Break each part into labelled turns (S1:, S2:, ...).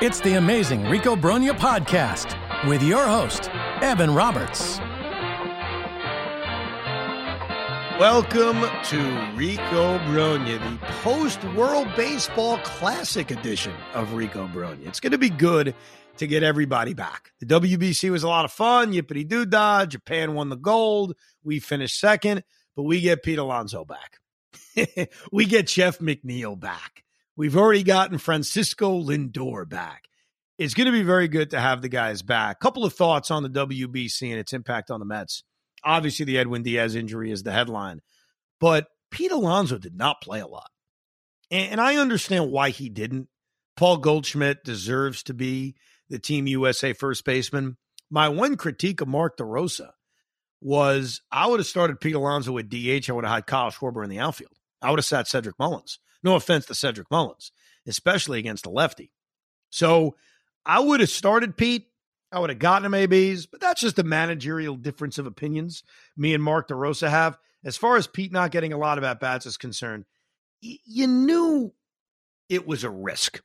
S1: It's the amazing Rico Brogna podcast with your host, Evan Roberts.
S2: Welcome to Rico Brogna, the post World Baseball Classic edition of Rico Brogna. It's going to be good to get everybody back. The WBC was a lot of fun. Yippity doo dah. Japan won the gold. We finished second, but we get Pete Alonso back. we get Jeff McNeil back. We've already gotten Francisco Lindor back. It's going to be very good to have the guys back. Couple of thoughts on the WBC and its impact on the Mets. Obviously, the Edwin Diaz injury is the headline, but Pete Alonso did not play a lot. And, I understand why he didn't. Paul Goldschmidt deserves to be the Team USA first baseman. My one critique of Mark DeRosa was I would have started Pete Alonso at DH. I would have had Kyle Schwarber in the outfield. I would have sat Cedric Mullins. No offense to Cedric Mullins, especially against a lefty. So I would have started Pete. I would have gotten him ABs, but that's just a managerial difference of opinions me and Mark DeRosa have. As far as Pete not getting a lot of at bats is concerned, y- you knew it was a risk.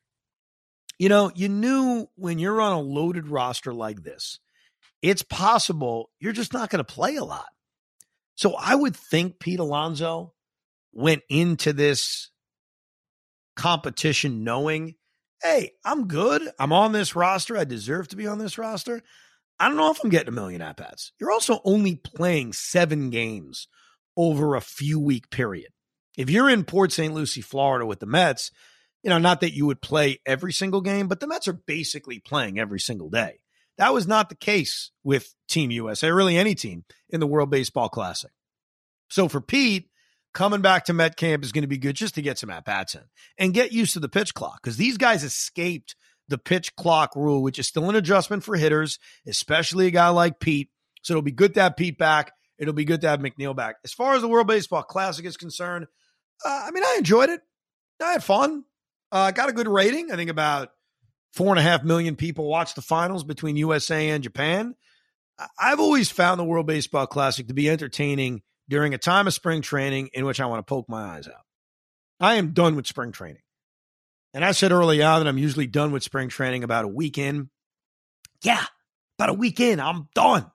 S2: You know, you knew when you're on a loaded roster like this, it's possible you're just not going to play a lot. So I would think Pete Alonso went into this competition knowing hey, I'm good. I'm on this roster. I deserve to be on this roster. I don't know if I'm getting a million at bats. You're also only playing seven games over a few week period. If you're in Port St. Lucie, Florida with the Mets, you know, not that you would play every single game, but the Mets are basically playing every single day. That was not the case with Team USA, or really any team in the World Baseball Classic. So for Pete, coming back to Met camp is going to be good just to get some at bats in and get used to the pitch clock because these guys escaped the pitch clock rule, which is still an adjustment for hitters, especially a guy like Pete. So it'll be good to have Pete back. It'll be good to have McNeil back. As far as the World Baseball Classic is concerned, uh, I mean, I enjoyed it. I had fun. Uh, got a good rating. I think about four and a half million people watched the finals between USA and Japan. I've always found the World Baseball Classic to be entertaining during a time of spring training in which I want to poke my eyes out. I am done with spring training. And I said early on that I'm usually done with spring training about a week in. Yeah, about a week in, I'm done.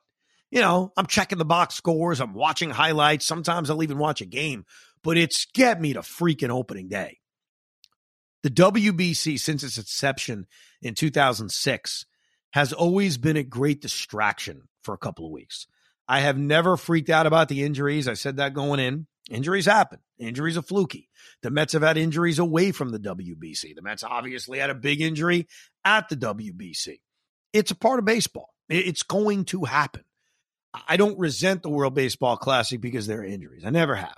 S2: You know, I'm checking the box scores, I'm watching highlights. Sometimes I'll even watch a game, but it's get me to freaking opening day. The WBC, since its inception in 2006, has always been a great distraction for a couple of weeks. I have never freaked out about the injuries. I said that going in. Injuries happen. Injuries are fluky. The Mets have had injuries away from the WBC. The Mets obviously had a big injury at the WBC. It's a part of baseball. It's going to happen. I don't resent the World Baseball Classic because there are injuries. I never have.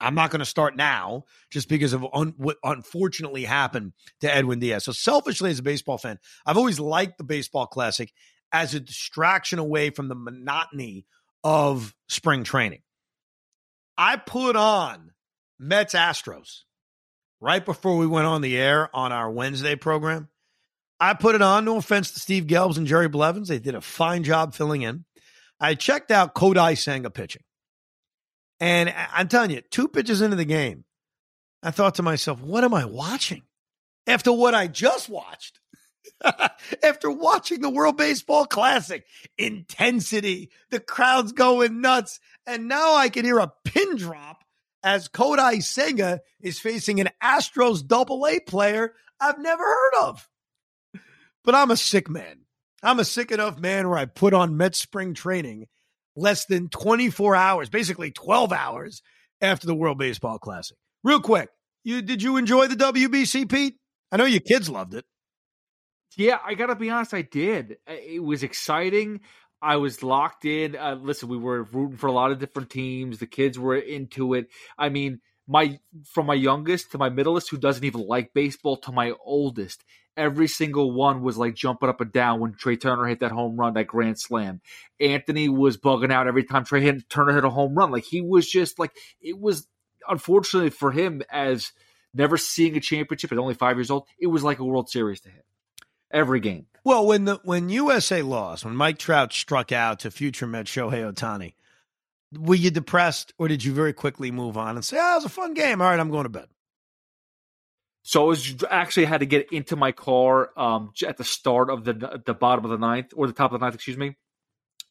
S2: I'm not going to start now just because of un- what unfortunately happened to Edwin Diaz. So, selfishly, as a baseball fan, I've always liked the Baseball Classic as a distraction away from the monotony of spring training. I put on Mets Astros right before we went on the air on our Wednesday program. I put it on. No offense to Steve Gelbs and Jerry Blevins. They did a fine job filling in. I checked out Kodai Senga pitching. And I'm telling you, two pitches into the game, I thought to myself, what am I watching? After what I just watched, after watching the World Baseball Classic. Intensity, the crowd's going nuts. And now I can hear a pin drop as Kodai Senga is facing an Astros double A player I've never heard of. But I'm a sick man. I'm a sick enough man where I put on Met spring training less than 24 hours, basically 12 hours after the World Baseball Classic. Real quick, you did you enjoy the WBC, Pete? I know your kids loved it.
S3: Yeah, I gotta be honest, I did. It was exciting. I was locked in. Uh, listen, we were rooting for a lot of different teams. The kids were into it. I mean, my from my youngest to my middleest, who doesn't even like baseball, to my oldest, every single one was like jumping up and down when Trea Turner hit that home run, that grand slam. Anthony was bugging out every time Trea Turner hit a home run. Like he was just like it was. Unfortunately for him, as never seeing a championship at only five years old, it was like a World Series to him every game.
S2: Well, when the when USA lost, when Mike Trout struck out to future Met Shohei Ohtani, were you depressed or did you very quickly move on and say, "Oh, it was a fun game. All right, I'm going to bed."
S3: So I was actually had to get into my car um, at the start of the the bottom of the ninth or the top of the ninth, excuse me,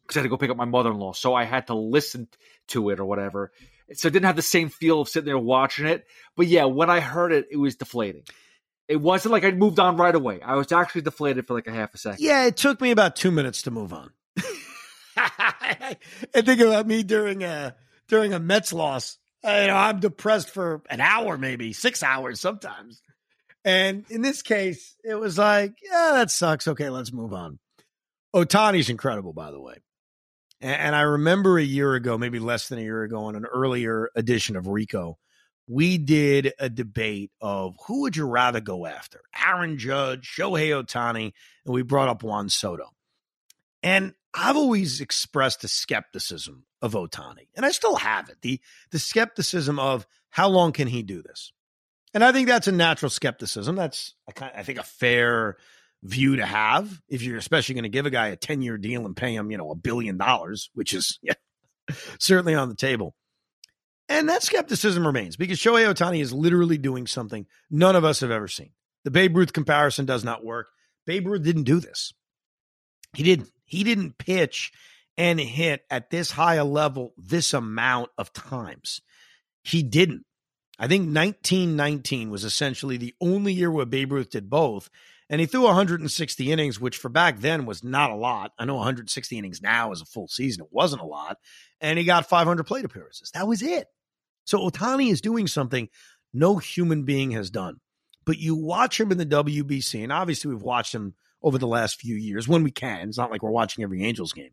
S3: because I had to go pick up my mother in law. So I had to listen to it or whatever. So it didn't have the same feel of sitting there watching it. But yeah, when I heard it, it was deflating. It wasn't like I moved on right away. I was actually deflated for like a half a second.
S2: Yeah, it took me about two minutes to move on. and think about me during a during a Mets loss. I, you know, I'm depressed for an hour, maybe six hours sometimes. And in this case, it was like, yeah, that sucks. Okay, let's move on. Ohtani's incredible, by the way. And, and I remember a year ago, maybe less than a year ago, on an earlier edition of Rico, we did a debate of who would you rather go after, Aaron Judge, Shohei Ohtani, and we brought up Juan Soto. And I've always expressed a skepticism of Ohtani, and I still have it. The the skepticism of how long can he do this? And I think that's a natural skepticism. That's I think a fair view to have if you're especially going to give a guy a 10 year deal and pay him, you know, a billion dollars, which is yeah, certainly on the table. And that skepticism remains because Shohei Ohtani is literally doing something none of us have ever seen. The Babe Ruth comparison does not work. Babe Ruth didn't do this. He didn't. He didn't pitch and hit at this high a level this amount of times. He didn't. I think 1919 was essentially the only year where Babe Ruth did both. And he threw 160 innings, which for back then was not a lot. I know 160 innings now is a full season. It wasn't a lot. And he got 500 plate appearances. That was it. So Ohtani is doing something no human being has done. But you watch him in the WBC, and obviously we've watched him over the last few years when we can. It's not like we're watching every Angels game.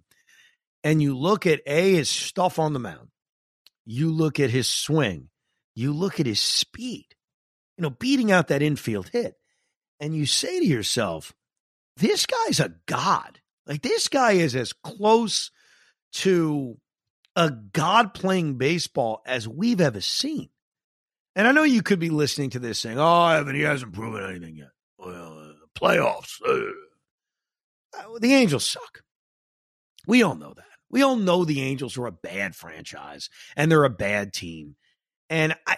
S2: And you look at A, his stuff on the mound. You look at his swing. You look at his speed, you know, beating out that infield hit. And you say to yourself, this guy's a god. Like this guy is as close to a god playing baseball as we've ever seen. And I know you could be listening to this saying, "Oh, Evan, he hasn't proven anything yet." Well, uh, playoffs. Uh, uh, the Angels suck. We all know that. We all know the Angels are a bad franchise and they're a bad team. And I,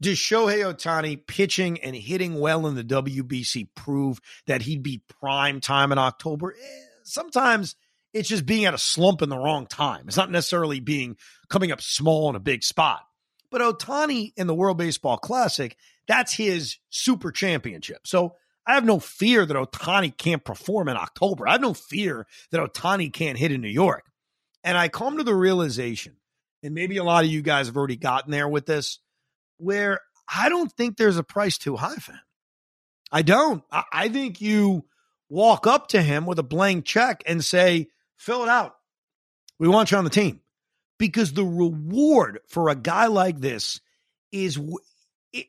S2: does Shohei Ohtani pitching and hitting well in the WBC prove that he'd be prime time in October? Eh, sometimes it's just being at a slump in the wrong time. It's not necessarily being coming up small in a big spot. But Ohtani in the World Baseball Classic, that's his super championship. So I have no fear that Ohtani can't perform in October. I have no fear that Ohtani can't hit in New York. And I come to the realization, and maybe a lot of you guys have already gotten there with this, where I don't think there's a price too high for him. I don't. I, I think you walk up to him with a blank check and say, fill it out. We want you on the team. Because the reward for a guy like this is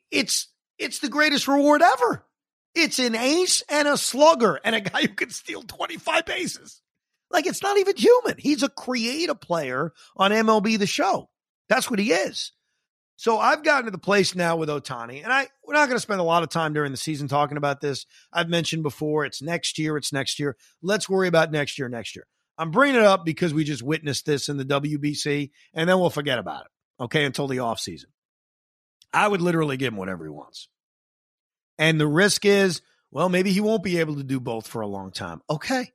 S2: it's it's the greatest reward ever. It's an ace and a slugger and a guy who can steal 25 bases. Like it's not even human. He's a creative player on MLB the show. That's what he is. So I've gotten to the place now with Ohtani, and I we're not going to spend a lot of time during the season talking about this. I've mentioned before, it's next year, it's next year. Let's worry about next year, next year. I'm bringing it up because we just witnessed this in the WBC, and then we'll forget about it, okay, until the offseason. I would literally give him whatever he wants. And the risk is, well, maybe he won't be able to do both for a long time. Okay.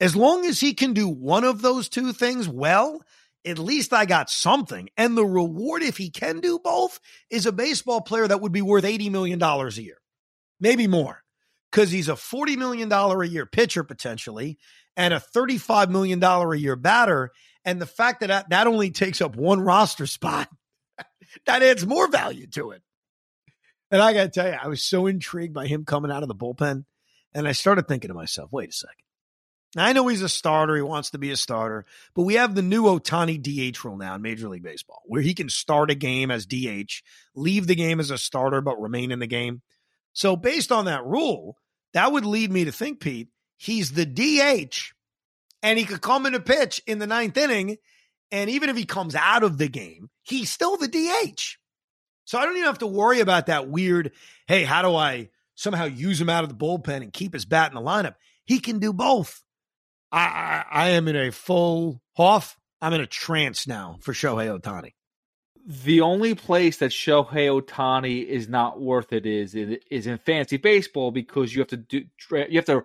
S2: As long as he can do one of those two things well, at least I got something. And the reward, if he can do both, is a baseball player that would be worth $80 million a year, maybe more, because he's a $40 million a year pitcher potentially and a $35 million a year batter. And the fact that that only takes up one roster spot, that adds more value to it. And I got to tell you, I was so intrigued by him coming out of the bullpen. And I started thinking to myself, wait a second. I know he's a starter. He wants to be a starter, but we have the new Ohtani DH rule now in Major League Baseball where he can start a game as DH, leave the game as a starter, but remain in the game. So, based on that rule, that would lead me to think, Pete, he's the DH and he could come in a pitch in the ninth inning. And even if he comes out of the game, he's still the DH. So I don't even have to worry about that weird, hey, how do I somehow use him out of the bullpen and keep his bat in the lineup? He can do both. I, I, I am in a full Hoff. I'm in a trance now for Shohei Ohtani.
S3: The only place that Shohei Ohtani is not worth it is is in fantasy baseball because you have to do you have to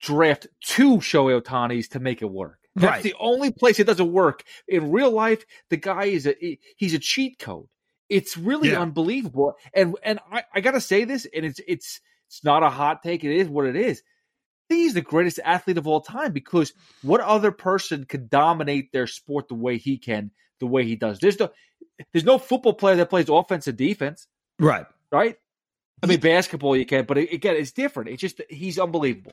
S3: draft two Shohei Ohtanis to make it work. That's
S2: Right.
S3: the only place it doesn't work. In real life, the guy is a he's a cheat code. It's really
S2: Yeah.
S3: unbelievable. And and I, I gotta say this, and it's it's it's not a hot take. It is what it is. He's the greatest athlete of all time because what other person could dominate their sport the way he can, the way he does? There's no there's no football player that plays offense and defense,
S2: Right.
S3: right? I mean, basketball you can, but again, it's different. It's just he's unbelievable.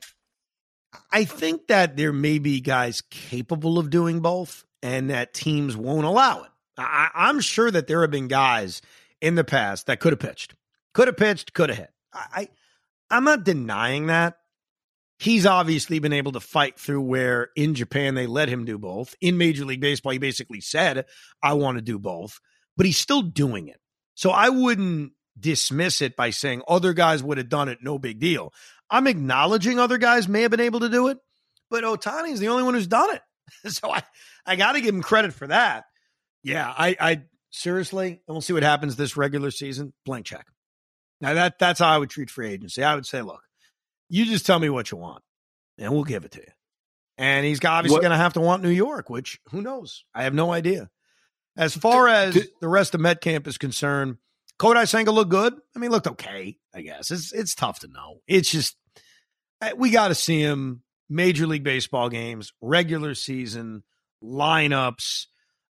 S2: I think that there may be guys capable of doing both and that teams won't allow it. I, I'm sure that there have been guys in the past that could have pitched, could have pitched, could have hit. I, I, I'm not denying that. He's obviously been able to fight through where in Japan they let him do both. In Major League Baseball, he basically said, I want to do both, but he's still doing it. So I wouldn't dismiss it by saying other guys would have done it, no big deal. I'm acknowledging other guys may have been able to do it, but Ohtani is the only one who's done it. so I, I got to give him credit for that. Yeah, I, I seriously, and we'll see what happens this regular season. Blank check. Now that that's how I would treat free agency. I would say, look, you just tell me what you want, and we'll give it to you. And he's obviously going to have to want New York, which who knows? I have no idea. As far as the rest of Met camp is concerned, Kodai Senga looked good. I mean, looked okay. I guess it's it's tough to know. It's just uh, we got to see him Major League Baseball games, regular season lineups,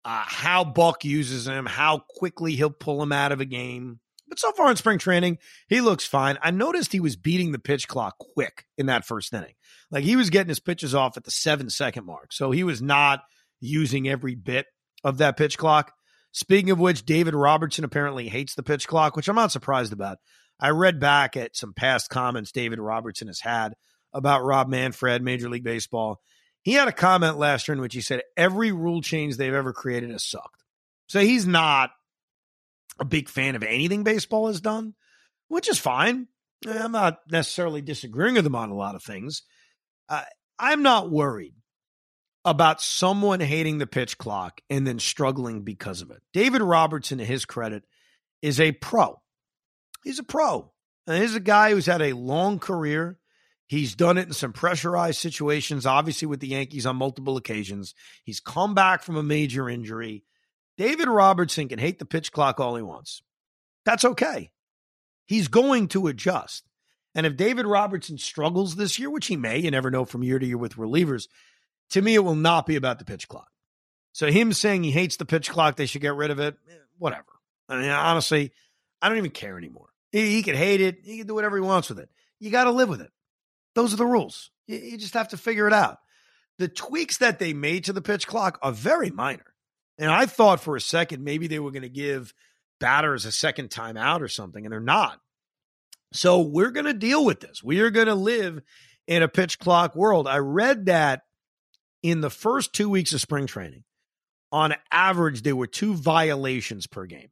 S2: uh, how Buck uses him, how quickly he'll pull him out of a game. But so far in spring training, he looks fine. I noticed he was beating the pitch clock quick in that first inning. Like he was getting his pitches off at the seven second mark. So he was not using every bit of that pitch clock. Speaking of which, David Robertson apparently hates the pitch clock, which I'm not surprised about. I read back at some past comments David Robertson has had about Rob Manfred, Major League Baseball. He had a comment last year in which he said every rule change they've ever created has sucked. So he's not a big fan of anything baseball has done, which is fine. I'm not necessarily disagreeing with him on a lot of things. Uh, I'm not worried about someone hating the pitch clock and then struggling because of it. David Robertson, to his credit, is a pro. He's a pro. And he's a guy who's had a long career. He's done it in some pressurized situations, obviously with the Yankees on multiple occasions. He's come back from a major injury. David Robertson can hate the pitch clock all he wants. That's okay. He's going to adjust. And if David Robertson struggles this year, which he may, you never know from year to year with relievers, to me, it will not be about the pitch clock. So him saying he hates the pitch clock, they should get rid of it, eh, whatever. I mean, honestly, I don't even care anymore. He, he can hate it. He can do whatever he wants with it. You got to live with it. Those are the rules. You, you just have to figure it out. The tweaks that they made to the pitch clock are very minor. And I thought for a second maybe they were going to give batters a second time out or something, and they're not. So we're going to deal with this. We are going to live in a pitch clock world. I read that in the first two weeks of spring training, on average, there were two violations per game.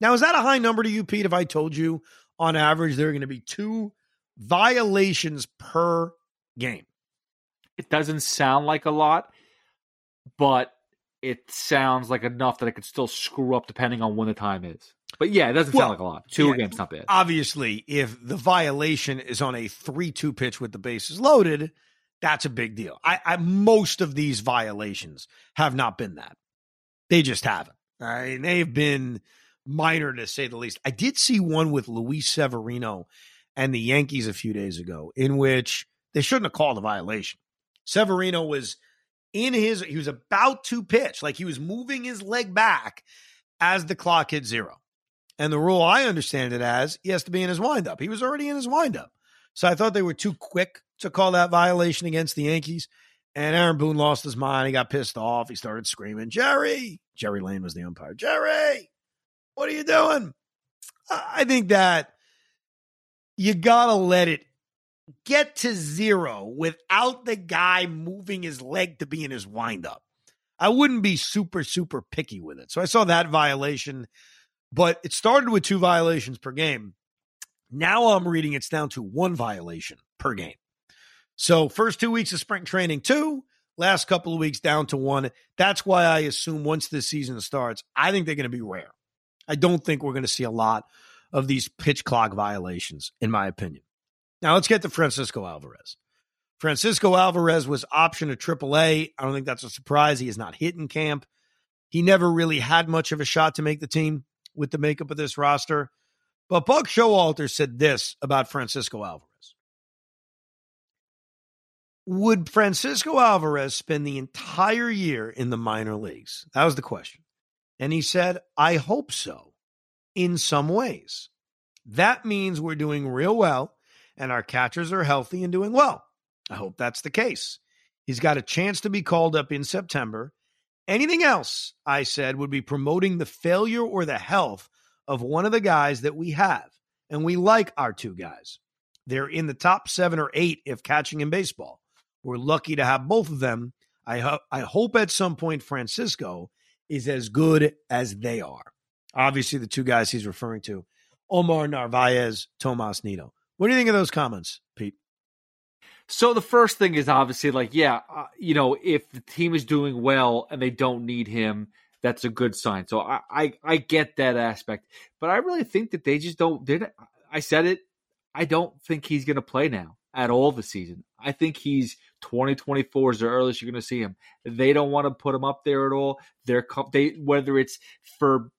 S2: Now, is that a high number to you, Pete? If I told you on average there are going to be two violations per game?
S3: It doesn't sound like a lot, but it sounds like enough that it could still screw up depending on when the time is. But yeah, it doesn't
S2: Well,
S3: sound like a lot. Two
S2: yeah.
S3: games not bad.
S2: Obviously, if the violation is on a 3 2 pitch with the bases loaded, that's a big deal. I, I most of these violations have not been that. They just haven't. I mean, they've been minor to say the least. I did see one with Luis Severino and the Yankees a few days ago in which they shouldn't have called a violation. Severino was in his he was about to pitch, like he was moving his leg back as the clock hit zero. And the rule I understand it as he has to be in his windup. He was already in his windup. So I thought they were too quick to call that violation against the Yankees. And Aaron Boone lost his mind. He got pissed off. He started screaming, Jerry. Jerry Layne was the umpire. Jerry, what are you doing? I think that you got to let it get to zero without the guy moving his leg to be in his windup. I wouldn't be super, super picky with it. So I saw that violation, but it started with two violations per game. Now I'm reading it's down to one violation per game. So first two weeks of spring training, two, Last couple of weeks down to one. That's why I assume once this season starts, I think they're going to be rare. I don't think we're going to see a lot of these pitch clock violations, in my opinion. Now let's get to Francisco Alvarez. Francisco Alvarez was optioned to AAA. I don't think that's a surprise. He is not hitting camp. He never really had much of a shot to make the team with the makeup of this roster. But Buck Showalter said this about Francisco Alvarez. Would Francisco Alvarez spend the entire year in the minor leagues? That was the question. And he said, I hope so in some ways. That means we're doing real well and our catchers are healthy and doing well. I hope that's the case. He's got a chance to be called up in September. Anything else, I said, would be promoting the failure or the health of one of the guys that we have. And we like our two guys. They're in the top seven or eight if catching in baseball. We're lucky to have both of them. I, ho- I hope at some point Francisco is as good as they are. Obviously, the two guys he's referring to Omar Narvaez, Tomas Nido. What do you think of those comments, Pete?
S3: So the first thing is obviously like, yeah, uh, you know, if the team is doing well and they don't need him, that's a good sign. So I, I, I get that aspect, but I really think that they just don't. Did I said it? I don't think he's going to play now at all this season. I think he's 2024 is the earliest you're going to see him. They don't want to put him up there at all. They're they whether it's for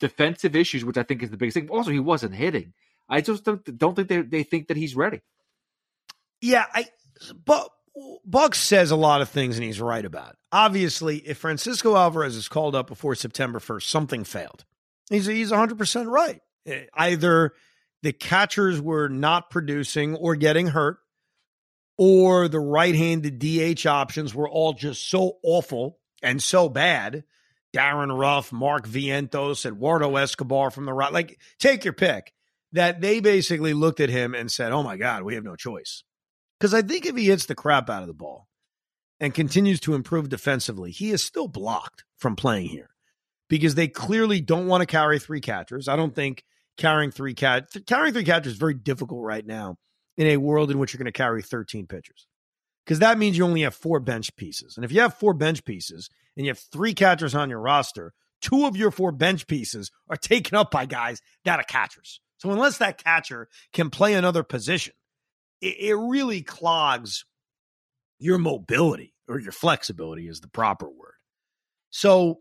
S3: defensive issues, which I think is the biggest thing. Also, he wasn't hitting. I just don't, don't think they they think that he's ready.
S2: Yeah, I but Buck says a lot of things and he's right about. It. Obviously, if Francisco Alvarez is called up before September 1st, something failed. He's he's 100% right. Eh, either the catchers were not producing or getting hurt or the right-handed DH options were all just so awful and so bad. Darin Ruf, Mark Vientos, Eduardo Escobar from the right. Like, take your pick. That they basically looked at him and said, Oh my God, we have no choice. Because I think if he hits the crap out of the ball and continues to improve defensively, he is still blocked from playing here because they clearly don't want to carry three catchers. I don't think carrying three cat carrying three catchers is very difficult right now in a world in which you're going to carry 13 pitchers. Because that means you only have four bench pieces. And if you have four bench pieces and you have three catchers on your roster, two of your four bench pieces are taken up by guys that are catchers. So unless that catcher can play another position, it, it really clogs your mobility or your flexibility is the proper word. So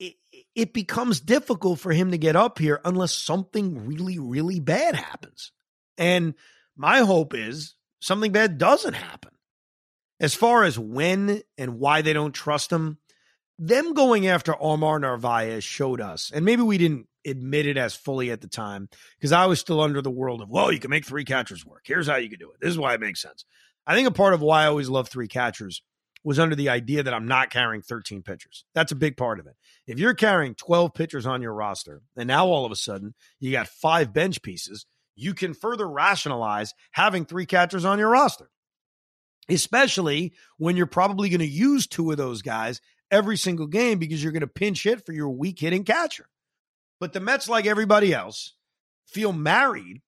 S2: it, it becomes difficult for him to get up here unless something really, really bad happens. And my hope is something bad doesn't happen. As far as when and why they don't trust him, them going after Omar Narvaez showed us, and maybe we didn't admit it as fully at the time because I was still under the world of, well, you can make three catchers work. Here's how you can do it. This is why it makes sense. I think a part of why I always love three catchers was under the idea that I'm not carrying 13 pitchers. That's a big part of it. If you're carrying 12 pitchers on your roster, and now all of a sudden you got five bench pieces, you can further rationalize having three catchers on your roster, especially when you're probably going to use two of those guys every single game because you're going to pinch hit for your weak hitting catcher. But the Mets, like everybody else, feel married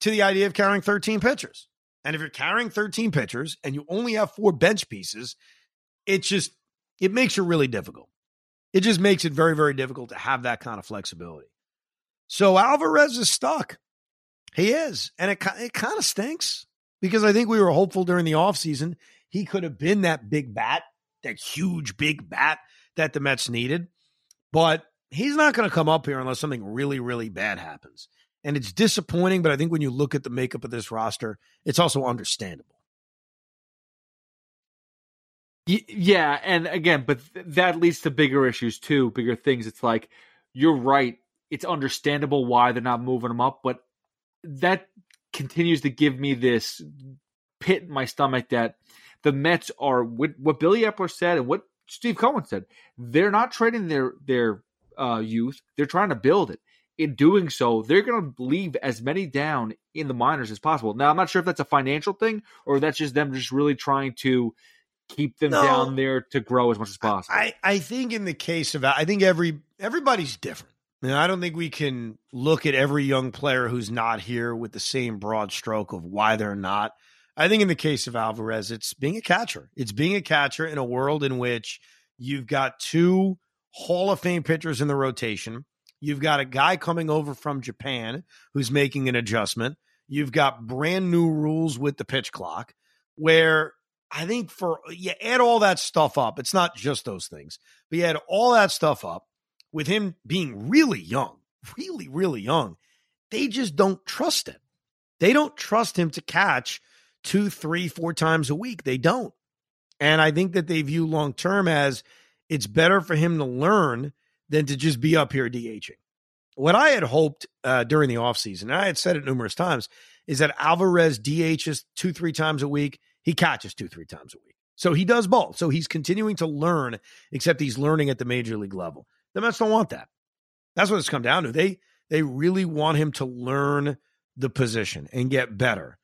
S2: to the idea of carrying 13 pitchers. And if you're carrying 13 pitchers and you only have four bench pieces, it just it makes it really difficult. It just makes it very, very difficult to have that kind of flexibility. So Alvarez is stuck. He is. And it, it kind of stinks because I think we were hopeful during the offseason he could have been that big bat, that huge big bat that the Mets needed. But he's not going to come up here unless something really, really bad happens. And it's disappointing, but I think when you look at the makeup of this roster, it's also understandable.
S3: Yeah, and again, but th- that leads to bigger issues too, bigger things. It's like you're right. It's understandable why they're not moving them up, but that continues to give me this pit in my stomach that the Mets are what, what Billy Eppler said and what Steve Cohen said. They're not trading their their uh, youth. They're trying to build it. In doing so, they're going to leave as many down in the minors as possible. Now, I'm not sure if that's a financial thing or that's just them just really trying to keep them no, down there to grow as much as possible.
S2: I, I think in the case of I think every everybody's different. And I don't think we can look at every young player who's not here with the same broad stroke of why they're not. I think in the case of Alvarez, it's being a catcher. It's being a catcher in a world in which you've got two Hall of Fame pitchers in the rotation. You've got a guy coming over from Japan who's making an adjustment. You've got brand new rules with the pitch clock where I think for you add all that stuff up, it's not just those things, but you add all that stuff up with him being really young, really, really young. They just don't trust him. They don't trust him to catch two, three, four times a week. They don't. And I think that they view long term as it's better for him to learn than to just be up here DHing. What I had hoped uh, during the offseason, and I had said it numerous times, is that Alvarez DHs two, three times a week. He catches two, three times a week. So he does both. So he's continuing to learn, except he's learning at the major league level. The Mets don't want that. That's what it's come down to. They they really want him to learn the position and get better.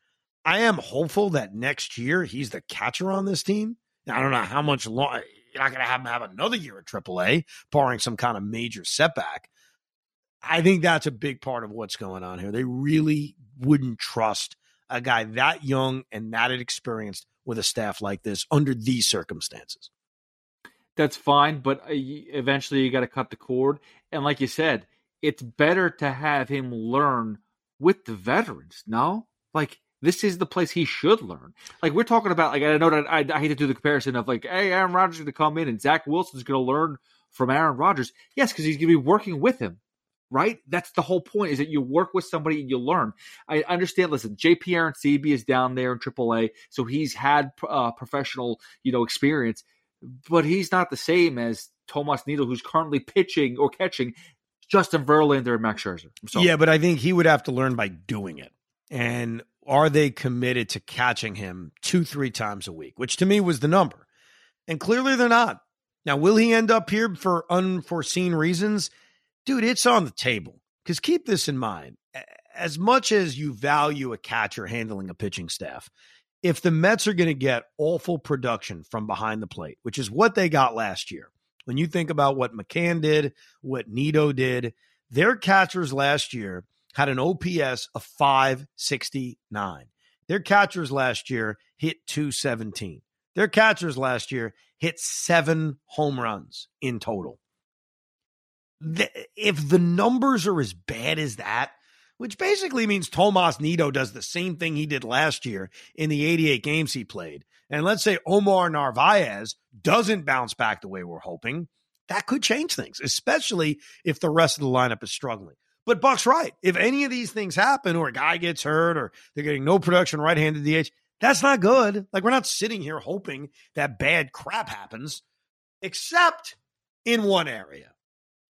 S2: I am hopeful that next year he's the catcher on this team. I don't know how much long you're not going to have him have another year at AAA, barring some kind of major setback. I think that's a big part of what's going on here. They really wouldn't trust a guy that young and that experienced with a staff like this under these circumstances.
S3: That's fine, but uh, eventually you got to cut the cord. And like you said, it's better to have him learn with the veterans. No, like this is the place he should learn. Like we're talking about, like I know that I, I hate to do the comparison of like, hey, Aaron Rodgers is going to come in and Zach Wilson's going to learn from Aaron Rodgers. Yes, because he's going to be working with him, right? That's the whole point is that you work with somebody and you learn. I understand. Listen, JP Aroncebi is down there in AAA, so he's had uh, professional, you know, experience, but he's not the same as Tomas Nido, who's currently pitching or catching Justin Verlander and Max Scherzer.
S2: Yeah, but I think he would have to learn by doing it. And are they committed to catching him two, three times a week, which to me was the number. And clearly they're not. Now, will he end up here for unforeseen reasons? Dude, it's on the table. Because keep this in mind as much as you value a catcher handling a pitching staff, if the Mets are going to get awful production from behind the plate, which is what they got last year, when you think about what McCann did, what Nido did, their catchers last year had an OPS of 569. Their catchers last year hit 217. Their catchers last year hit seven home runs in total. The, if the numbers are as bad as that, which basically means Tomas Nido does the same thing he did last year in the 88 games he played, and let's say Omar Narvaez doesn't bounce back the way we're hoping, that could change things, especially if the rest of the lineup is struggling. But Buck's right. If any of these things happen, or a guy gets hurt, or they're getting no production right handed DH, that's not good. Like we're not sitting here hoping that bad crap happens, except in one area.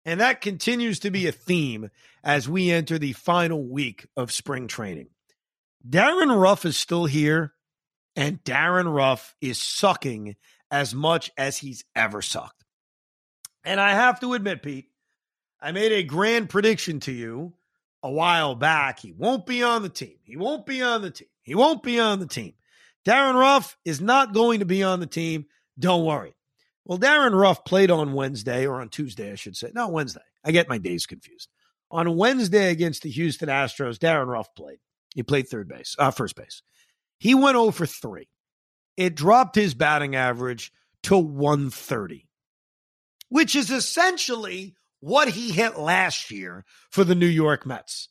S2: And that continues to be a theme as we enter the final week of spring training. Darin Ruf is still here, and Darin Ruf is sucking as much as he's ever sucked. And I have to admit, Pete, I made a grand prediction to you a while back. He won't be on the team. He won't be on the team. He won't be on the team. Darin Ruf is not going to be on the team. Don't worry. Well, Darin Ruf played on Wednesday or on Tuesday, I should say. No, Wednesday. I get my days confused. On Wednesday against the Houston Astros, Darin Ruf played. He played third base, uh, first base. He went over 3. It dropped his batting average to 130, which is essentially what he hit last year for the New York Mets.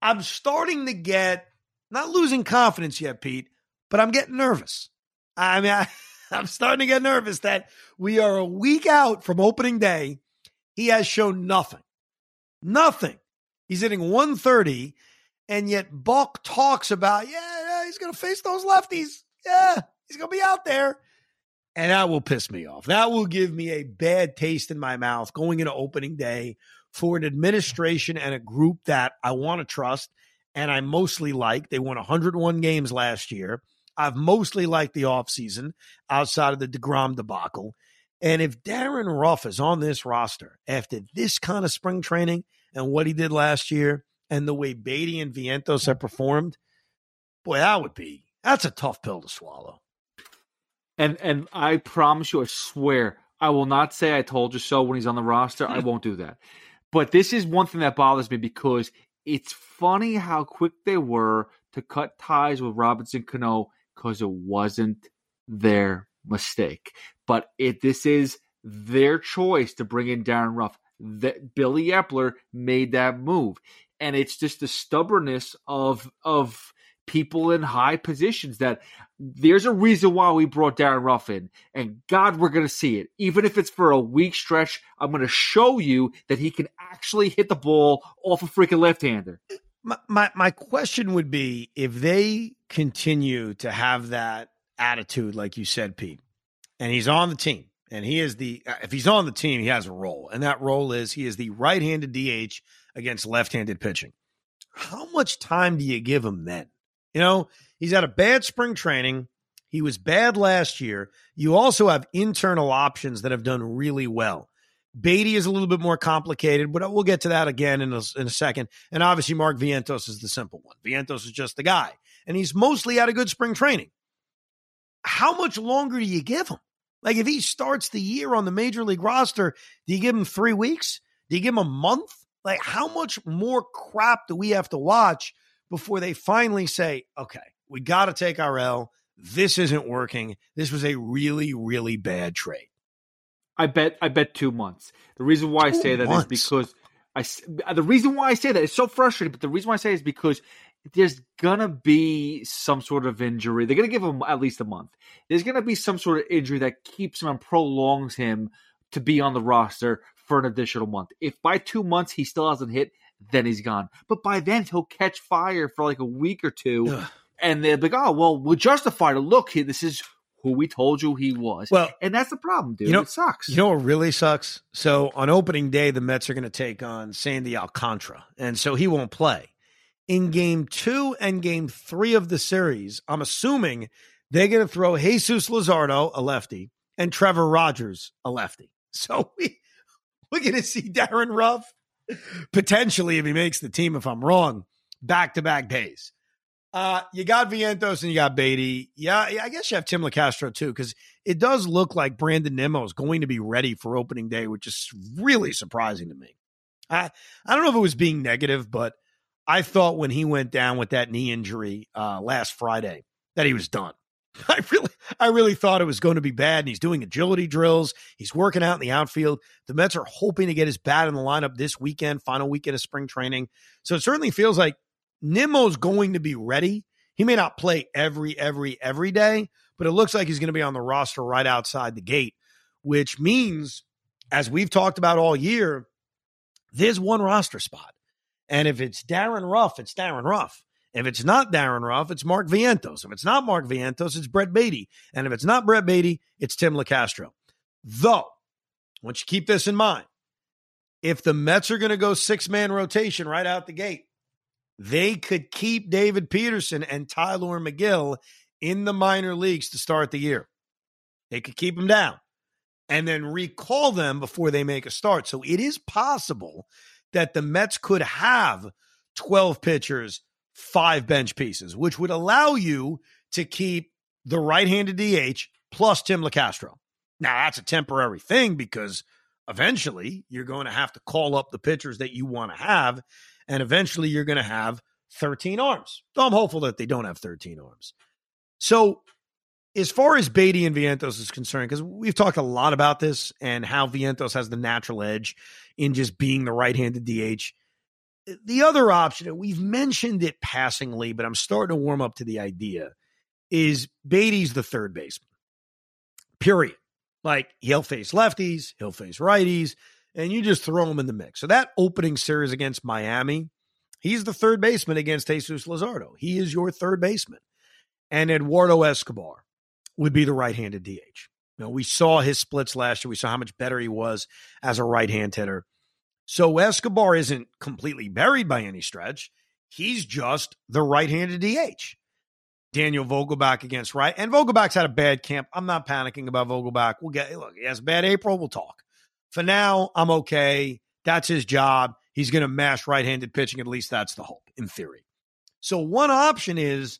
S2: I'm starting to get, not losing confidence yet, Pete, but I'm getting nervous. I mean, I, I'm starting to get nervous that we are a week out from opening day. He has shown nothing. Nothing. He's hitting 130, and yet Buck talks about, yeah, yeah he's going to face those lefties. Yeah, he's going to be out there. And that will piss me off. That will give me a bad taste in my mouth going into opening day for an administration and a group that I want to trust and I mostly like. They won 101 games last year. I've mostly liked the offseason outside of the DeGrom debacle. And if Darin Ruf is on this roster after this kind of spring training and what he did last year and the way Baty and Vientos have performed, boy, that would be that's a tough pill to swallow.
S3: And and I promise you, I swear, I will not say I told you so when he's on the roster. I hmm. won't do that. But this is one thing that bothers me because it's funny how quick they were to cut ties with Robinson Cano because it wasn't their mistake. But if this is their choice to bring in Darin Ruf. that Billy Eppler made that move. And it's just the stubbornness of of people in high positions that there's a reason why we brought Darin Ruf in. And God, we're going to see it. Even if it's for a week stretch, I'm going to show you that he can actually hit the ball off a freaking left hander.
S2: My, my, question would be if they continue to have that attitude, like you said, Pete, and he's on the team, and he is the, uh, if he's on the team, he has a role. And that role is he is the right handed DH against left handed pitching. How much time do you give him then? You know, he's had a bad spring training. He was bad last year. You also have internal options that have done really well. Baty is a little bit more complicated, but we'll get to that again in a, in a second. And obviously, Mark Vientos is the simple one. Vientos is just the guy, and he's mostly had a good spring training. How much longer do you give him? Like, if he starts the year on the major league roster, do you give him three weeks? Do you give him a month? Like, how much more crap do we have to watch before they finally say, okay, we got to take our L. This isn't working. This was a really, really bad trade.
S3: I bet. I bet two months. The reason why I say that months. is because I. The reason why I say that is so frustrating. But the reason why I say is because there's gonna be some sort of injury. They're gonna give him at least a month. There's gonna be some sort of injury that keeps him and prolongs him to be on the roster for an additional month. If by two months he still hasn't hit, then he's gone. But by then he'll catch fire for like a week or two, Ugh. and they'll be like, "Oh, well, we're justified to look. Here, this is who we told you he was."
S2: Well,
S3: and that's the problem, dude.
S2: You know,
S3: it sucks.
S2: You know what really sucks? So on opening day, the Mets are going to take on Sandy Alcantara, and so he won't play in mm. Game Two and Game Three of the series. I'm assuming they're going to throw Jesus Luzardo, a lefty, and Trevor Rogers, a lefty. So we we're going to see Darin Ruf potentially if he makes the team, if I'm wrong, back to back days. Uh, you got Vientos and you got Baty. Yeah, I guess you have Tim Locastro too, because it does look like Brandon Nimmo is going to be ready for opening day, which is really surprising to me. I I don't know if it was being negative, but I thought when he went down with that knee injury uh, last Friday that he was done. I really, I really thought it was going to be bad. And he's doing agility drills. He's working out in the outfield. The Mets are hoping to get his bat in the lineup this weekend, final weekend of spring training. So it certainly feels like Nimmo's going to be ready. He may not play every, every, every day, but it looks like he's going to be on the roster right outside the gate, which means, as we've talked about all year, there's one roster spot. And if it's Darin Ruf, it's Darin Ruf. If it's not Darin Ruf, it's Mark Vientos. If it's not Mark Vientos, it's Brett Baty. And if it's not Brett Baty, it's Tim Locastro. Though, once you keep this in mind, if the Mets are going to go six man rotation right out the gate, they could keep David Peterson and Tylor Megill in the minor leagues to start the year. They could keep them down and then recall them before they make a start. So it is possible that the Mets could have 12 pitchers five bench pieces, which would allow you to keep the right handed DH plus Tim Locastro. Now, that's a temporary thing because eventually you're going to have to call up the pitchers that you want to have, and eventually you're going to have 13 arms. I'm hopeful that they don't have 13 arms. So, as far as Baty and Vientos is concerned, because we've talked a lot about this and how Vientos has the natural edge in just being the right handed DH eh, the other option, we've mentioned it passingly, but I'm starting to warm up to the idea, is Baty's the third baseman. Period. Like he'll face lefties, he'll face righties, and you just throw him in the mix. So that opening series against Miami, he's the third baseman against Jesus Luzardo. He is your third baseman. And Eduardo Escobar would be the right-handed DH. Know, we saw his splits last year. We saw how much better he was as a right-hand hitter. So Escobar isn't completely buried by any stretch. He's just the right handed DH. Daniel Vogelbach against right. And Vogelbach's had a bad camp. I'm not panicking about Vogelbach. We'll get, look, he has a bad April. We'll talk. For now, I'm okay. That's his job. He's going to mash right handed pitching. At least that's the hope, in theory. So one option is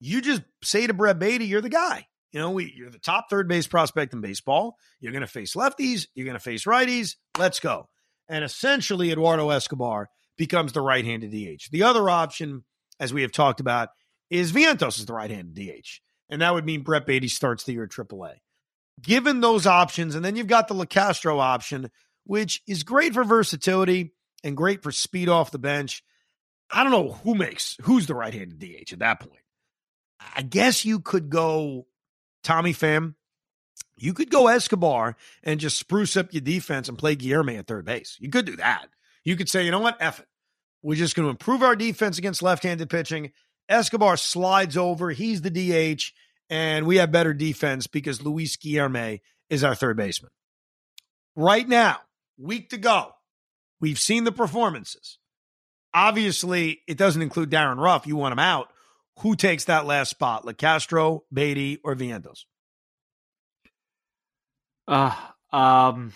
S2: you just say to Brett Baty, you're the guy. You know, we, you're the top third base prospect in baseball. You're going to face lefties. You're going to face righties. Let's go and essentially Eduardo Escobar becomes the right-handed DH. The other option, as we have talked about, is Vientos is the right-handed DH. and that would mean Brett Baty starts the year at AAA. Given those options, and then you've got the Locastro option, which is great for versatility and great for speed off the bench. I don't know who makes who's the right-handed DH at that point. I guess you could go Tommy Pham. You could go Escobar and just spruce up your defense and play Guillorme at third base. You could do that. You could say, you know what, F it. We're just going to improve our defense against left-handed pitching. Escobar slides over. He's the DH, and we have better defense because Luis Guillorme is our third baseman. Right now, week to go, we've seen the performances. Obviously, it doesn't include Darin Ruf. You want him out. Who takes that last spot? Locastro, Baty, or Vientos?
S3: Uh, um,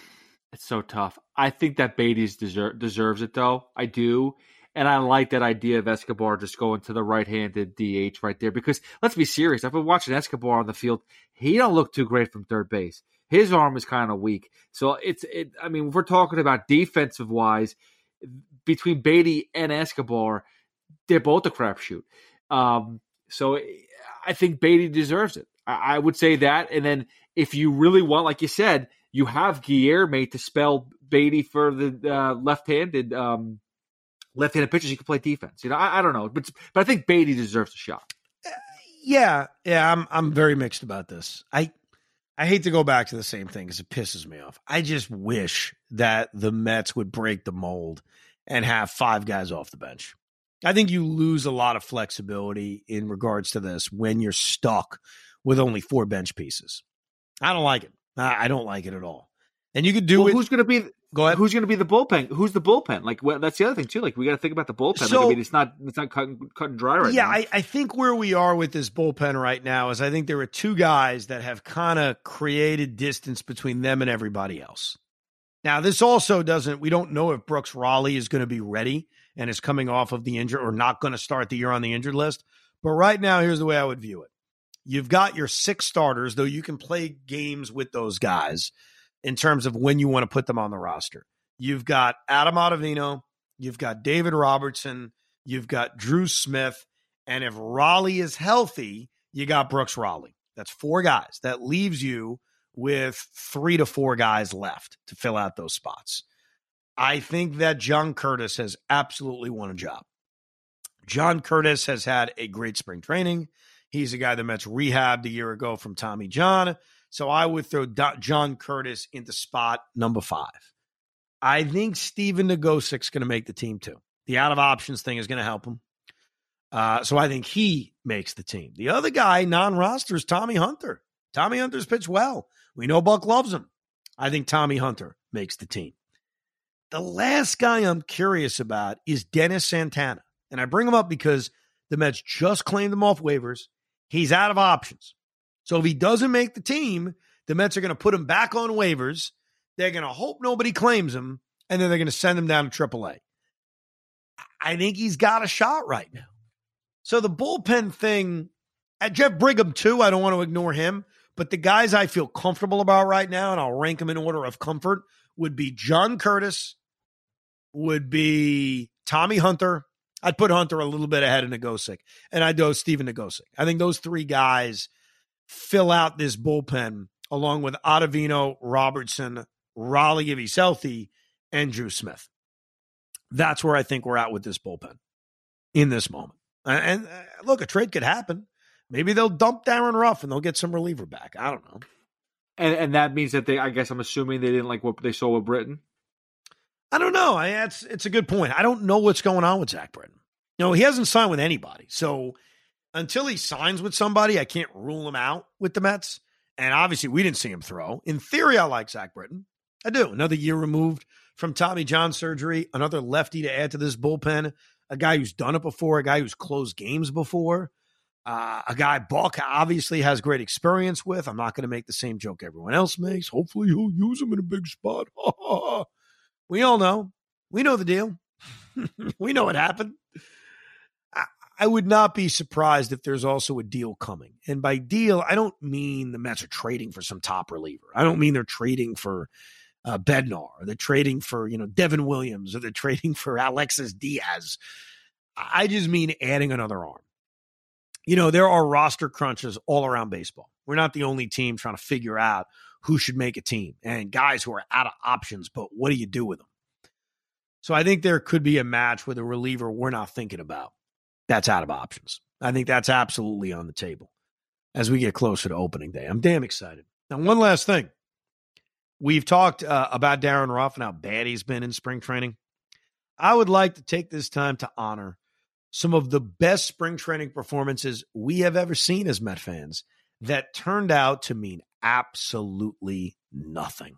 S3: it's so tough. I think that Baty's deserve, deserves it, though. I do. And I like that idea of Escobar just going to the right-handed DH right there because let's be serious. I've been watching Escobar on the field. He don't look too great from third base. His arm is kind of weak. So it's it. I mean, we're talking about defensive wise, between Baty and Escobar, they're both a crapshoot. Um, so I think Baty deserves it. I, I would say that. And then if you really want, like you said, you have Guillorme to spell Baty for the uh, left-handed um, left-handed pitchers. You can play defense. You know, I, I, don't know, but but I think Baty deserves a shot.
S2: Uh, yeah, yeah, I'm I'm very mixed about this. I I hate to go back to the same thing because it pisses me off. I just wish that the Mets would break the mold and have five guys off the bench. I think you lose a lot of flexibility in regards to this when you're stuck with only four bench pieces. I don't like it. I don't like it at all. And you could do
S3: well,
S2: it.
S3: Who's going to be? Go ahead. Who's going to be the bullpen? Who's the bullpen? Like well, that's the other thing too. Like we got to think about the bullpen. So, like, I mean, it's not it's not cut, cut and dry right
S2: yeah,
S3: now.
S2: Yeah, I, I think where we are with this bullpen right now is I think there are two guys that have kind of created distance between them and everybody else. Now, this also doesn't. We don't know if Brooks Raley is going to be ready and is coming off of the injury or not going to start the year on the injured list. But right now, here's the way I would view it. You've got your six starters, though you can play games with those guys in terms of when you want to put them on the roster. You've got Adam Ottavino, you've got David Robertson, you've got Drew Smith, and if Raley is healthy, you got Brooks Raley. That's four guys. That leaves you with three to four guys left to fill out those spots. I think that John Curtiss has absolutely won a job. John Curtiss has had a great spring training. He's a guy that Mets rehabbed a year ago from Tommy John. So I would throw John Curtiss into spot number five. I think Stephen Nogosek's going to make the team too. The out of options thing is going to help him. Uh, so I think he makes the team. The other guy, non roster, is Tommy Hunter. Tommy Hunter's pitched well. We know Buck loves him. I think Tommy Hunter makes the team. The last guy I'm curious about is Dennis Santana. And I bring him up because the Mets just claimed him off waivers. He's out of options. So if he doesn't make the team, the Mets are going to put him back on waivers. They're going to hope nobody claims him, and then they're going to send him down to AAA. I think he's got a shot right now. So the bullpen thing, at Jeff Brigham, too, I don't want to ignore him. But the guys I feel comfortable about right now, and I'll rank them in order of comfort, would be John Curtiss, would be Tommy Hunter. I'd put Hunter a little bit ahead of Nogosek, and I'd go Stephen Nogosek. I think those three guys fill out this bullpen along with Ottavino, Robertson, Raley if he's healthy, and Drew Smith. That's where I think we're at with this bullpen in this moment. And, uh, look, a trade could happen. Maybe they'll dump Darin Ruf and they'll get some reliever back. I don't know.
S3: And and that means that they, I guess, I'm assuming they didn't like what they saw with Britton.
S2: I don't know. I, it's it's a good point. I don't know what's going on with Zach Britton. You know, he hasn't signed with anybody. So until he signs with somebody, I can't rule him out with the Mets. And obviously, we didn't see him throw. In theory, I like Zach Britton. I do. Another year removed from Tommy John surgery, another lefty to add to this bullpen, a guy who's done it before, a guy who's closed games before, uh, a guy Buck obviously has great experience with. I'm not going to make the same joke everyone else makes. Hopefully, he'll use him in a big spot. We all know. We know the deal. we know what happened. I, would not be surprised if there's also a deal coming. And by deal, I don't mean the Mets are trading for some top reliever. I don't mean they're trading for uh, Bednar or they're trading for, you know, Devin Williams or they're trading for Alexis Diaz. I just mean adding another arm. you know, there are roster crunches all around baseball. We're not the only team trying to figure out who should make a team and guys who are out of options, but what do you do with them? So I think there could be a match with a reliever we're not thinking about that's out of options. I think that's absolutely on the table as we get closer to opening day. I'm damn excited. Now, one last thing. We've talked uh, about Darin Ruf and how bad he's been in spring training. I would like to take this time to honor some of the best spring training performances we have ever seen as Met fans that turned out to mean absolutely nothing.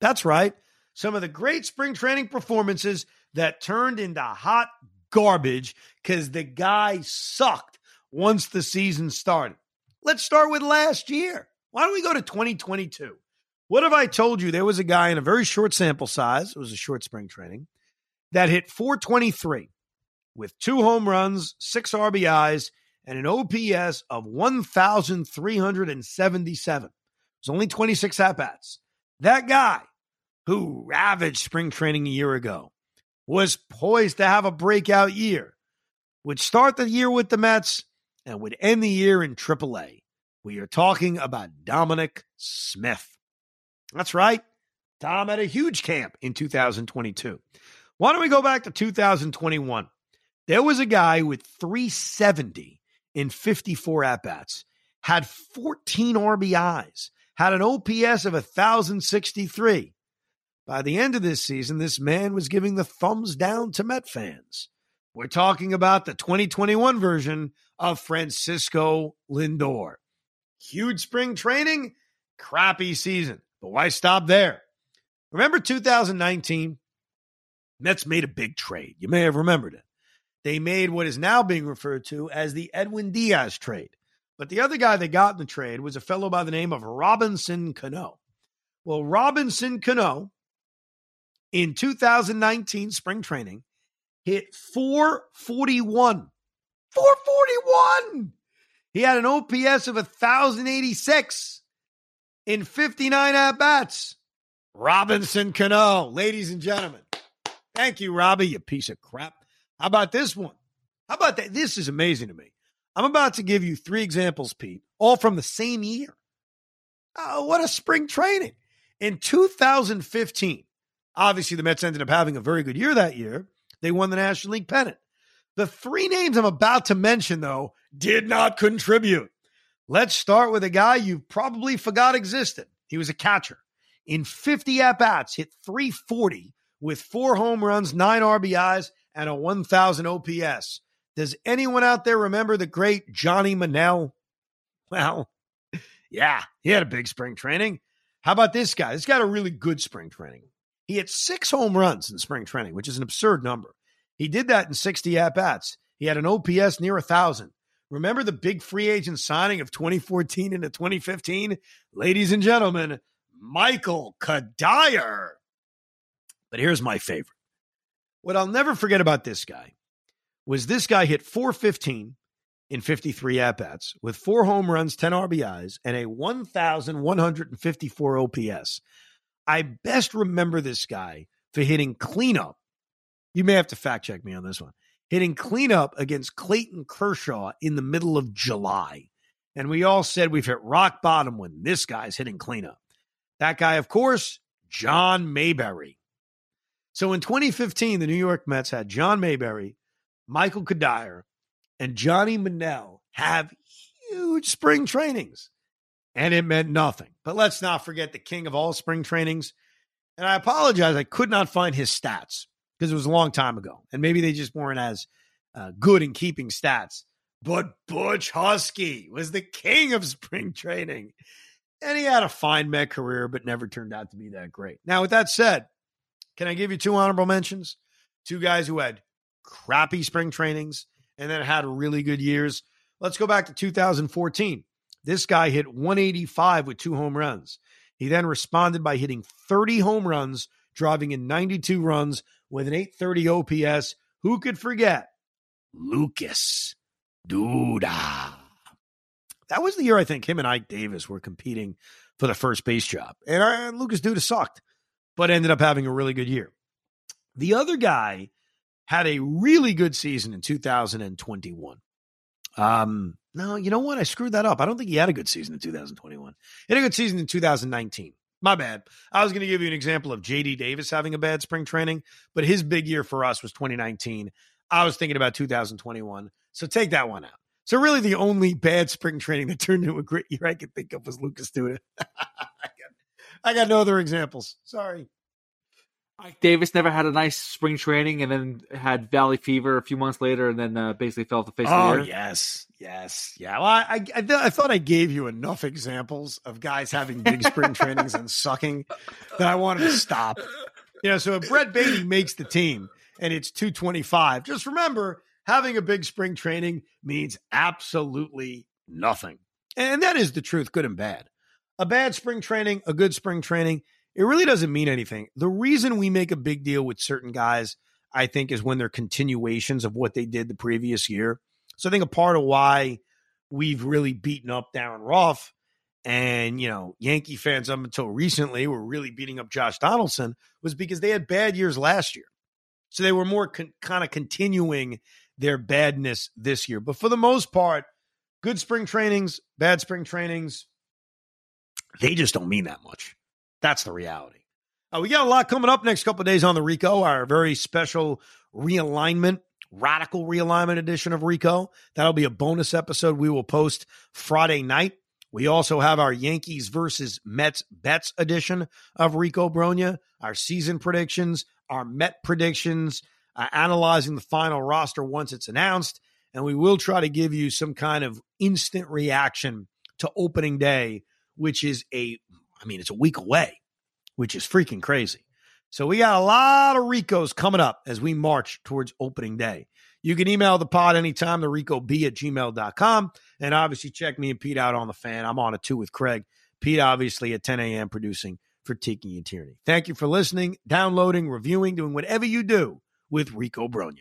S2: That's right. Some of the great spring training performances that turned into hot garbage because the guy sucked once the season started. Let's start with last year. Why don't we go to 2022? What have I told you there was a guy in a very short sample size, it was a short spring training, that hit 423 with two home runs, six RBIs, and an OPS of 1,377. It was only 26 at bats. That guy who ravaged spring training a year ago was poised to have a breakout year, would start the year with the Mets and would end the year in AAA. We are talking about Dominic Smith. That's right. Dom had a huge camp in 2022. Why don't we go back to 2021? There was a guy with 370 in 54 at bats, had 14 RBIs, had an OPS of 1,063. By the end of this season, this man was giving the thumbs down to Met fans. We're talking about the 2021 version of Francisco Lindor. Huge spring training, crappy season. But why stop there? Remember 2019? Mets made a big trade. You may have remembered it. They made what is now being referred to as the Edwin Diaz trade. But the other guy they got in the trade was a fellow by the name of Robinson Cano. Well, Robinson Cano in 2019 spring training hit 441. 441. He had an OPS of 1,086 in 59 at bats. Robinson Cano, ladies and gentlemen. Thank you, Robbie, you piece of crap. How about this one? How about that? This is amazing to me. I'm about to give you three examples, Pete, all from the same year. Oh, what a spring training. In 2015, Obviously, the Mets ended up having a very good year that year. They won the National League pennant. The three names I'm about to mention, though, did not contribute. Let's start with a guy you probably forgot existed. He was a catcher. In 50 at bats, hit 340 with four home runs, nine RBIs, and a 1,000 OPS. Does anyone out there remember the great Johnny Monell? Well, yeah, he had a big spring training. How about this guy? This got a really good spring training. He had six home runs in spring training, which is an absurd number. He did that in 60 at bats. He had an OPS near a 1,000. Remember the big free agent signing of 2014 into 2015? Ladies and gentlemen, Michael Cuddyer. But here's my favorite. What I'll never forget about this guy was this guy hit 415 in 53 at bats with four home runs, 10 RBIs, and a 1,154 OPS. I best remember this guy for hitting cleanup. You may have to fact check me on this one. Hitting cleanup against Clayton Kershaw in the middle of July. And we all said we've hit rock bottom when this guy's hitting cleanup. That guy, of course, John Mayberry. So in 2015, the New York Mets had John Mayberry, Michael Cuddyer, and Johnny Monell have huge spring trainings and it meant nothing. But let's not forget the king of all spring trainings. And I apologize, I could not find his stats because it was a long time ago. And maybe they just weren't as uh, good in keeping stats. But Butch Huskey was the king of spring training. And he had a fine Met career, but never turned out to be that great. Now, with that said, can I give you two honorable mentions? Two guys who had crappy spring trainings and then had really good years. Let's go back to 2014. This guy hit 185 with two home runs. He then responded by hitting 30 home runs, driving in 92 runs with an 830 OPS. Who could forget? Lucas Duda. That was the year I think him and Ike Davis were competing for the first base job. And uh, Lucas Duda sucked, but ended up having a really good year. The other guy had a really good season in 2021. Um, No, you know what? I screwed that up. I don't think he had a good season in 2021. He had a good season in 2019. My bad. I was going to give you an example of JD Davis having a bad spring training, but his big year for us was 2019. I was thinking about 2021. So take that one out. So really the only bad spring training that turned into a great year I could think of was Lucas Duda. I, got, I got no other examples. Sorry.
S3: Ike Davis never had a nice spring training and then had valley fever a few months later and then uh, basically fell off the face
S2: oh,
S3: of the earth.
S2: yes. Yes. Yeah. Well, I, I, th- I thought I gave you enough examples of guys having big spring trainings and sucking that I wanted to stop. You know, so if Brett Baty makes the team and it's 225, just remember having a big spring training means absolutely nothing. And that is the truth, good and bad. A bad spring training, a good spring training, it really doesn't mean anything. The reason we make a big deal with certain guys, I think, is when they're continuations of what they did the previous year. So I think a part of why we've really beaten up Darin Ruf and, you know, Yankee fans up until recently were really beating up Josh Donaldson was because they had bad years last year. So they were more con- kind of continuing their badness this year. But for the most part, good spring trainings, bad spring trainings, they just don't mean that much. That's the reality. Uh, we got a lot coming up next couple days on the Rico, our very special realignment, radical realignment edition of Rico. That'll be a bonus episode we will post Friday night. We also have our Yankees versus Mets bets edition of Rico Brogna, our season predictions, our Met predictions, uh, analyzing the final roster once it's announced. And we will try to give you some kind of instant reaction to opening day, which is a I mean, it's a week away, which is freaking crazy. So we got a lot of Ricos coming up as we march towards opening day. You can email the pod anytime, the Rico B at gmail.com. And obviously check me and Pete out on the fan. I'm on it too with Craig. Pete, obviously, at 10 a.m. producing for Tiki and Tierney. Thank you for listening, downloading, reviewing, doing whatever you do with Rico Brogna.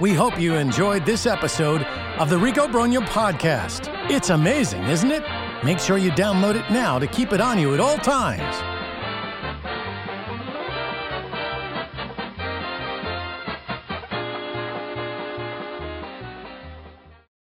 S1: We hope you enjoyed this episode of the Rico Brogna podcast. It's amazing, isn't it? Make sure you download it now to keep it on you at all times.